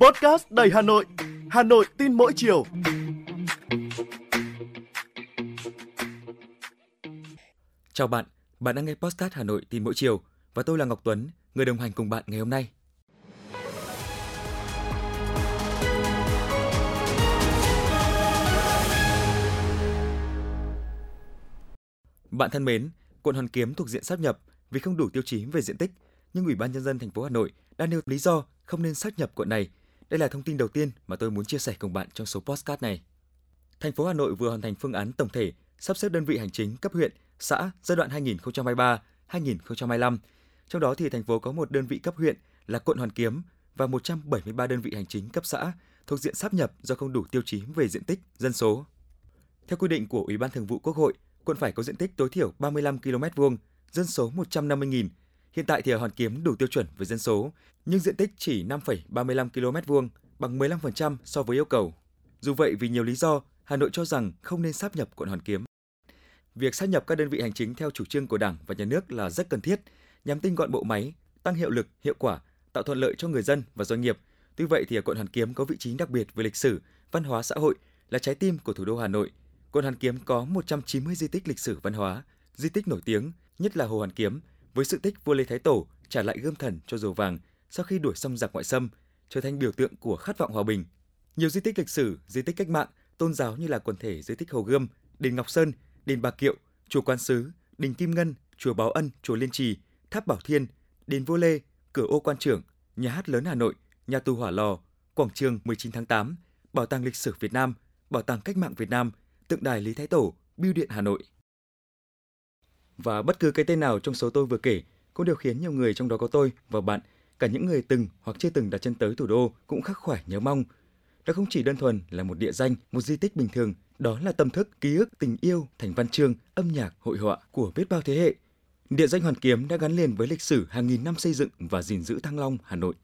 Podcast đầy Hà Nội, Hà Nội tin mỗi chiều. Chào bạn, bạn đang nghe Podcast Hà Nội tin mỗi chiều và tôi là Ngọc Tuấn, người đồng hành cùng bạn ngày hôm nay. Bạn thân mến, quận Hoàn Kiếm thuộc diện sáp nhập vì không đủ tiêu chí về diện tích, nhưng Ủy ban nhân dân thành phố Hà Nội đã nêu lý do không nên sát nhập quận này. Đây là thông tin đầu tiên mà tôi muốn chia sẻ cùng bạn trong số podcast này. Thành phố Hà Nội vừa hoàn thành phương án tổng thể sắp xếp đơn vị hành chính cấp huyện, xã giai đoạn 2023-2025. Trong đó thì thành phố có một đơn vị cấp huyện là quận Hoàn Kiếm và 173 đơn vị hành chính cấp xã thuộc diện sáp nhập do không đủ tiêu chí về diện tích, dân số. Theo quy định của Ủy ban Thường vụ Quốc hội, quận phải có diện tích tối thiểu 35 km vuông, dân số 150.000. Hiện tại thì ở Hoàn Kiếm đủ tiêu chuẩn về dân số, nhưng diện tích chỉ 5,35 km vuông, bằng 15% so với yêu cầu. Dù vậy vì nhiều lý do, Hà Nội cho rằng không nên sáp nhập quận Hoàn Kiếm. Việc sáp nhập các đơn vị hành chính theo chủ trương của Đảng và Nhà nước là rất cần thiết, nhằm tinh gọn bộ máy, tăng hiệu lực, hiệu quả, tạo thuận lợi cho người dân và doanh nghiệp. Tuy vậy thì ở quận Hoàn Kiếm có vị trí đặc biệt về lịch sử, văn hóa xã hội, là trái tim của thủ đô Hà Nội. Quận Hoàn Kiếm có 190 di tích lịch sử văn hóa, di tích nổi tiếng, nhất là Hồ Hoàn Kiếm, với sự tích vua Lê Thái Tổ trả lại gươm thần cho dầu vàng sau khi đuổi xong giặc ngoại xâm, trở thành biểu tượng của khát vọng hòa bình. Nhiều di tích lịch sử, di tích cách mạng, tôn giáo như là quần thể di tích Hồ Gươm, đền Ngọc Sơn, đền Bà Kiệu, chùa Quan Sứ, đền Kim Ngân, chùa Báo Ân, chùa Liên Trì, tháp Bảo Thiên, đền Vua Lê, cửa ô quan trưởng, nhà hát lớn Hà Nội, nhà tù Hỏa Lò, quảng trường 19 tháng 8, bảo tàng lịch sử Việt Nam, bảo tàng cách mạng Việt Nam, tượng đài Lý Thái Tổ, Bưu điện Hà Nội. Và bất cứ cái tên nào trong số tôi vừa kể cũng đều khiến nhiều người trong đó có tôi và bạn, cả những người từng hoặc chưa từng đặt chân tới thủ đô cũng khắc khoải nhớ mong. Đó không chỉ đơn thuần là một địa danh, một di tích bình thường, đó là tâm thức, ký ức, tình yêu, thành văn chương, âm nhạc, hội họa của biết bao thế hệ. Địa danh Hoàn Kiếm đã gắn liền với lịch sử hàng nghìn năm xây dựng và gìn giữ Thăng Long, Hà Nội.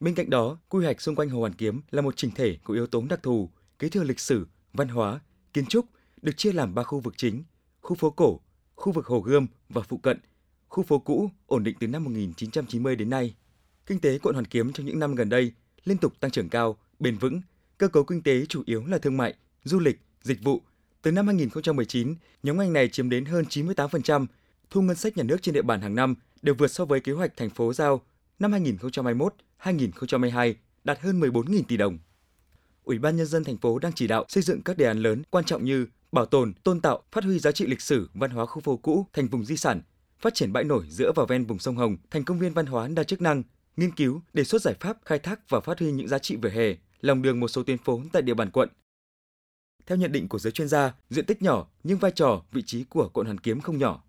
Bên cạnh đó, quy hoạch xung quanh Hồ Hoàn Kiếm là một chỉnh thể có yếu tố đặc thù, kế thừa lịch sử, văn hóa, kiến trúc, được chia làm ba khu vực chính: khu phố cổ, khu vực Hồ Gươm và phụ cận, khu phố cũ ổn định từ năm 1990 đến nay. Kinh tế quận Hoàn Kiếm trong những năm gần đây liên tục tăng trưởng cao, bền vững, cơ cấu kinh tế chủ yếu là thương mại, du lịch, dịch vụ. Từ năm 2019, nhóm ngành này chiếm đến hơn 98%, thu ngân sách nhà nước trên địa bàn hàng năm đều vượt so với kế hoạch thành phố giao năm 2021-2022 đạt hơn 14.000 tỷ đồng. Ủy ban nhân dân thành phố đang chỉ đạo xây dựng các đề án lớn quan trọng như bảo tồn, tôn tạo, phát huy giá trị lịch sử, văn hóa khu phố cũ thành vùng di sản, phát triển bãi nổi giữa và ven vùng sông Hồng thành công viên văn hóa đa chức năng, nghiên cứu, đề xuất giải pháp khai thác và phát huy những giá trị vỉa hè, lòng đường một số tuyến phố tại địa bàn quận. Theo nhận định của giới chuyên gia, diện tích nhỏ nhưng vai trò, vị trí của quận Hoàn Kiếm không nhỏ.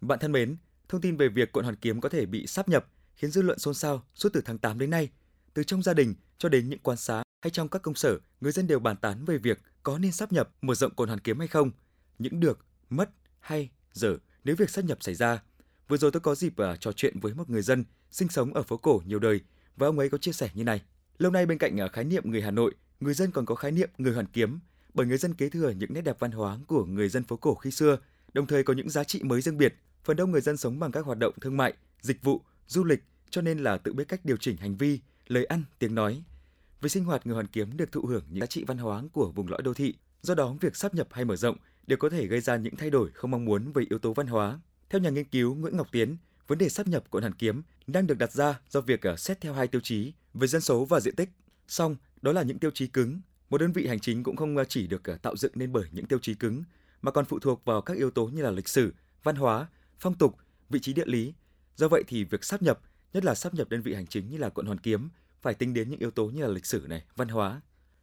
Bạn thân mến, thông tin về việc quận Hoàn Kiếm có thể bị sáp nhập khiến dư luận xôn xao suốt từ tháng 8 đến nay. Từ trong gia đình cho đến những quán xá hay trong các công sở, người dân đều bàn tán về việc có nên sáp nhập mở rộng quận Hoàn Kiếm hay không, những được, mất hay dở nếu việc sáp nhập xảy ra. Vừa rồi tôi có dịp uh, trò chuyện với một người dân sinh sống ở phố cổ nhiều đời và ông ấy có chia sẻ như này. Lâu nay bên cạnh uh, khái niệm người Hà Nội, người dân còn có khái niệm người Hoàn Kiếm bởi người dân kế thừa những nét đẹp văn hóa của người dân phố cổ khi xưa, đồng thời có những giá trị mới riêng biệt. Phần đông người dân sống bằng các hoạt động thương mại, dịch vụ, du lịch cho nên là tự biết cách điều chỉnh hành vi, lời ăn, tiếng nói. Với sinh hoạt người Hoàn Kiếm được thụ hưởng những giá trị văn hóa của vùng lõi đô thị, do đó việc sắp nhập hay mở rộng đều có thể gây ra những thay đổi không mong muốn về yếu tố văn hóa. Theo nhà nghiên cứu Nguyễn Ngọc Tiến, vấn đề sắp nhập quận Hoàn Kiếm đang được đặt ra do việc ờ, xét theo hai tiêu chí về dân số và diện tích. Song, đó là những tiêu chí cứng. Một đơn vị hành chính cũng không ờ, chỉ được ờ, tạo dựng nên bởi những tiêu chí cứng, mà còn phụ thuộc vào các yếu tố như là lịch sử, văn hóa, phong tục, vị trí địa lý. Do vậy thì việc sắp nhập, nhất là sắp nhập đơn vị hành chính như là quận Hoàn Kiếm, phải tính đến những yếu tố như là lịch sử này, văn hóa.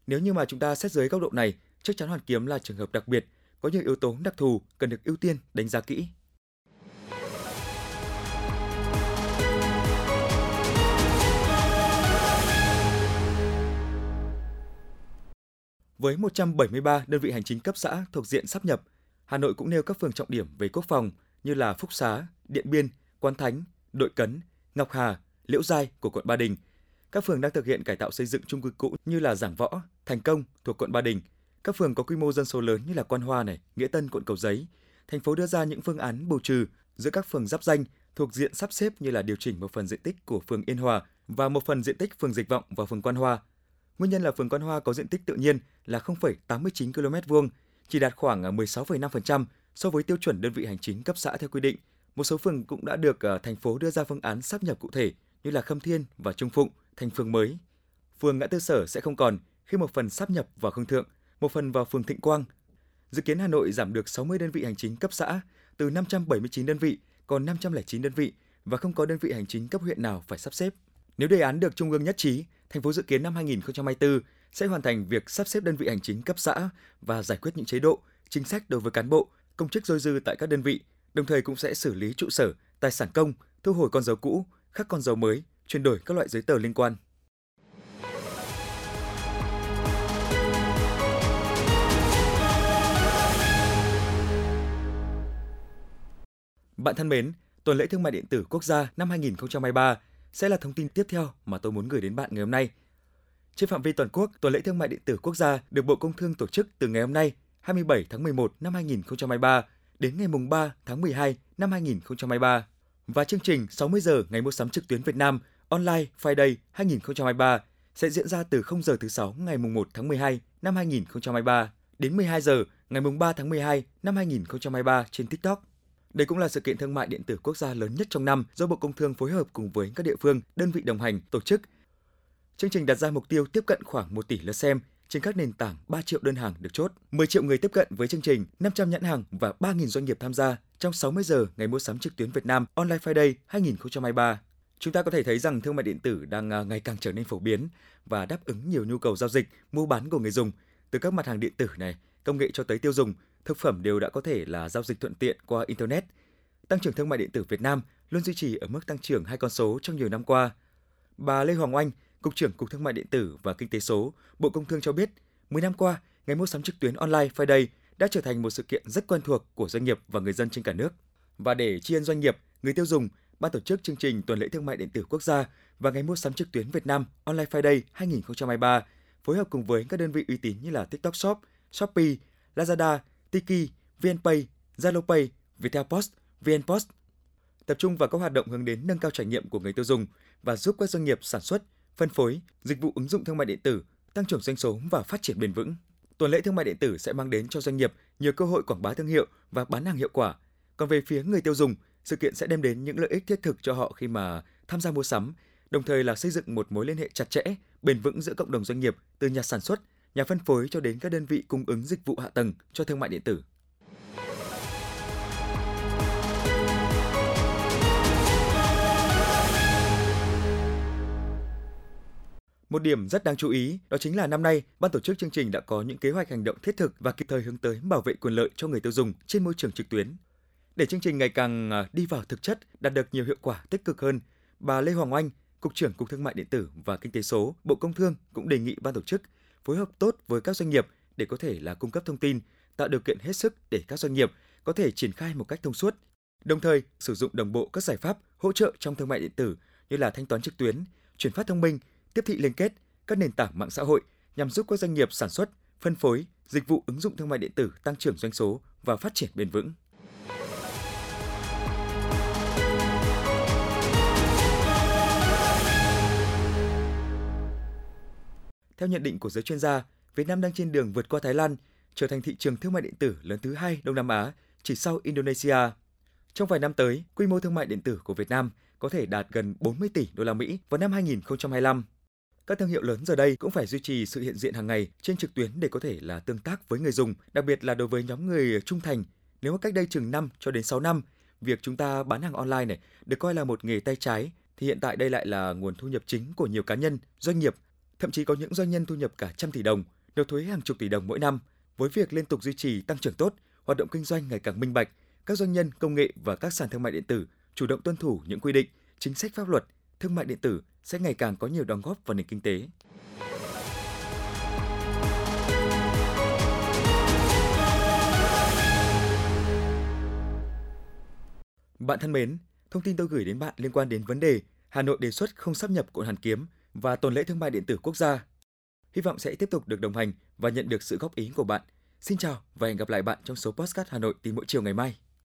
Nếu như mà chúng ta xét dưới góc độ này, chắc chắn Hoàn Kiếm là trường hợp đặc biệt, có những yếu tố đặc thù cần được ưu tiên đánh giá kỹ. Với 173 đơn vị hành chính cấp xã thuộc diện sắp nhập, Hà Nội cũng nêu các phường trọng điểm về quốc phòng như là Phúc Xá, Điện Biên, Quan Thánh, Đội Cấn, Ngọc Hà, Liễu Giai của quận Ba Đình. Các phường đang thực hiện cải tạo xây dựng chung cư cũ như là Giảng Võ, Thành Công thuộc quận Ba Đình. Các phường có quy mô dân số lớn như là Quan Hoa này, Nghĩa Tân quận Cầu Giấy. Thành phố đưa ra những phương án bù trừ giữa các phường giáp danh thuộc diện sắp xếp như là điều chỉnh một phần diện tích của phường Yên Hòa và một phần diện tích phường Dịch Vọng và phường Quan Hoa. Nguyên nhân là phường Quan Hoa có diện tích tự nhiên là 0,89 km vuông, chỉ đạt khoảng 16,5% so với tiêu chuẩn đơn vị hành chính cấp xã theo quy định. Một số phường cũng đã được ờ, thành phố đưa ra phương án sắp nhập cụ thể như là Khâm Thiên và Trung Phụng thành phường mới. Phường Ngã Tư Sở sẽ không còn khi một phần sắp nhập vào Khương Thượng, một phần vào phường Thịnh Quang. Dự kiến Hà Nội giảm được 60 đơn vị hành chính cấp xã từ 579 đơn vị còn 509 đơn vị và không có đơn vị hành chính cấp huyện nào phải sắp xếp. Nếu đề án được Trung ương nhất trí, thành phố dự kiến năm 2024 sẽ hoàn thành việc sắp xếp đơn vị hành chính cấp xã và giải quyết những chế độ, chính sách đối với cán bộ, công chức dôi dư tại các đơn vị, đồng thời cũng sẽ xử lý trụ sở, tài sản công, thu hồi con dấu cũ, khắc con dấu mới, chuyển đổi các loại giấy tờ liên quan. Bạn thân mến, tuần lễ thương mại điện tử quốc gia năm 2023 sẽ là thông tin tiếp theo mà tôi muốn gửi đến bạn ngày hôm nay. Trên phạm vi toàn quốc, tuần lễ thương mại điện tử quốc gia được Bộ Công Thương tổ chức từ ngày hôm nay, 27 tháng 11 năm 2023 đến ngày mùng 3 tháng 12 năm 2023 và chương trình 60 giờ ngày mua sắm trực tuyến Việt Nam Online Friday 2023 sẽ diễn ra từ 0 giờ thứ sáu ngày mùng 1 tháng 12 năm 2023 đến 12 giờ ngày mùng 3 tháng 12 năm 2023 trên TikTok. Đây cũng là sự kiện thương mại điện tử quốc gia lớn nhất trong năm do Bộ Công Thương phối hợp cùng với các địa phương, đơn vị đồng hành tổ chức. Chương trình đặt ra mục tiêu tiếp cận khoảng 1 tỷ lượt xem trên các nền tảng 3 triệu đơn hàng được chốt, 10 triệu người tiếp cận với chương trình, 500 nhãn hàng và 3.000 doanh nghiệp tham gia trong 60 giờ ngày mua sắm trực tuyến Việt Nam Online Friday 2023. Chúng ta có thể thấy rằng thương mại điện tử đang à, ngày càng trở nên phổ biến và đáp ứng nhiều nhu cầu giao dịch, mua bán của người dùng từ các mặt hàng điện tử này, công nghệ cho tới tiêu dùng thực phẩm đều đã có thể là giao dịch thuận tiện qua Internet. Tăng trưởng thương mại điện tử Việt Nam luôn duy trì ở mức tăng trưởng hai con số trong nhiều năm qua. Bà Lê Hoàng Oanh, Cục trưởng Cục Thương mại điện tử và Kinh tế số, Bộ Công Thương cho biết, 10 năm qua, ngày mua sắm trực tuyến online Friday đã trở thành một sự kiện rất quen thuộc của doanh nghiệp và người dân trên cả nước. Và để tri ân doanh nghiệp, người tiêu dùng, ban tổ chức chương trình tuần lễ thương mại điện tử quốc gia và ngày mua sắm trực tuyến Việt Nam Online Friday 2023 phối hợp cùng với các đơn vị uy tín như là TikTok Shop, Shopee, Lazada, Tiki, VNPay, ZaloPay, Viettel Post, VNPost tập trung vào các hoạt động hướng đến nâng cao trải nghiệm của người tiêu dùng và giúp các doanh nghiệp sản xuất, phân phối, dịch vụ ứng dụng thương mại điện tử tăng trưởng doanh số và phát triển bền vững. Tuần lễ thương mại điện tử sẽ mang đến cho doanh nghiệp nhiều cơ hội quảng bá thương hiệu và bán hàng hiệu quả. Còn về phía người tiêu dùng, sự kiện sẽ đem đến những lợi ích thiết thực cho họ khi mà tham gia mua sắm, đồng thời là xây dựng một mối liên hệ chặt chẽ, bền vững giữa cộng đồng doanh nghiệp từ nhà sản xuất, nhà phân phối cho đến các đơn vị cung ứng dịch vụ hạ tầng cho thương mại điện tử. Một điểm rất đáng chú ý đó chính là năm nay, ban tổ chức chương trình đã có những kế hoạch hành động thiết thực và kịp thời hướng tới bảo vệ quyền lợi cho người tiêu dùng trên môi trường trực tuyến. Để chương trình ngày càng à, đi vào thực chất, đạt được nhiều hiệu quả tích cực hơn, bà Lê Hoàng Oanh, Cục trưởng Cục Thương mại điện tử và Kinh tế số, Bộ Công Thương cũng đề nghị ban tổ chức phối hợp tốt với các doanh nghiệp để có thể là cung cấp thông tin, tạo điều kiện hết sức để các doanh nghiệp có thể triển khai một cách thông suốt. Đồng thời, sử dụng đồng bộ các giải pháp hỗ trợ trong thương mại điện tử như là thanh toán trực tuyến, chuyển phát thông minh, tiếp thị liên kết, các nền tảng mạng xã hội nhằm giúp các doanh nghiệp sản xuất, phân phối, dịch vụ ứng dụng thương mại điện tử tăng trưởng doanh số và phát triển bền vững. Theo nhận định của giới chuyên gia, Việt Nam đang trên đường vượt qua Thái Lan, trở thành thị trường thương mại điện tử lớn thứ hai Đông Nam Á, chỉ sau Indonesia. Trong vài năm tới, quy mô thương mại điện tử của Việt Nam có thể đạt gần 40 tỷ đô la Mỹ vào năm 2025. Các thương hiệu lớn giờ đây cũng phải duy trì sự hiện diện hàng ngày trên trực tuyến để có thể là tương tác với người dùng, đặc biệt là đối với nhóm người trung thành. Nếu cách đây chừng 5 cho đến 6 năm, việc chúng ta bán hàng online này được coi là một nghề tay trái thì hiện tại đây lại là nguồn thu nhập chính của nhiều cá nhân, doanh nghiệp Thậm chí có những doanh nhân thu nhập cả trăm tỷ đồng, nộp thuế hàng chục tỷ đồng mỗi năm. Với việc liên tục duy trì tăng trưởng tốt, hoạt động kinh doanh ngày càng minh bạch, các doanh nhân công nghệ và các sàn thương mại điện tử chủ động tuân thủ những quy định, chính sách pháp luật, thương mại điện tử sẽ ngày càng có nhiều đóng góp vào nền kinh tế. Bạn thân mến, thông tin tôi gửi đến bạn liên quan đến vấn đề Hà Nội đề xuất không sắp nhập quận Hàn Kiếm và tuần lễ thương mại điện tử quốc gia. Hy vọng sẽ tiếp tục được đồng hành và nhận được sự góp ý của bạn. Xin chào và hẹn gặp lại bạn trong số Postcard Hà Nội tin mỗi chiều ngày mai.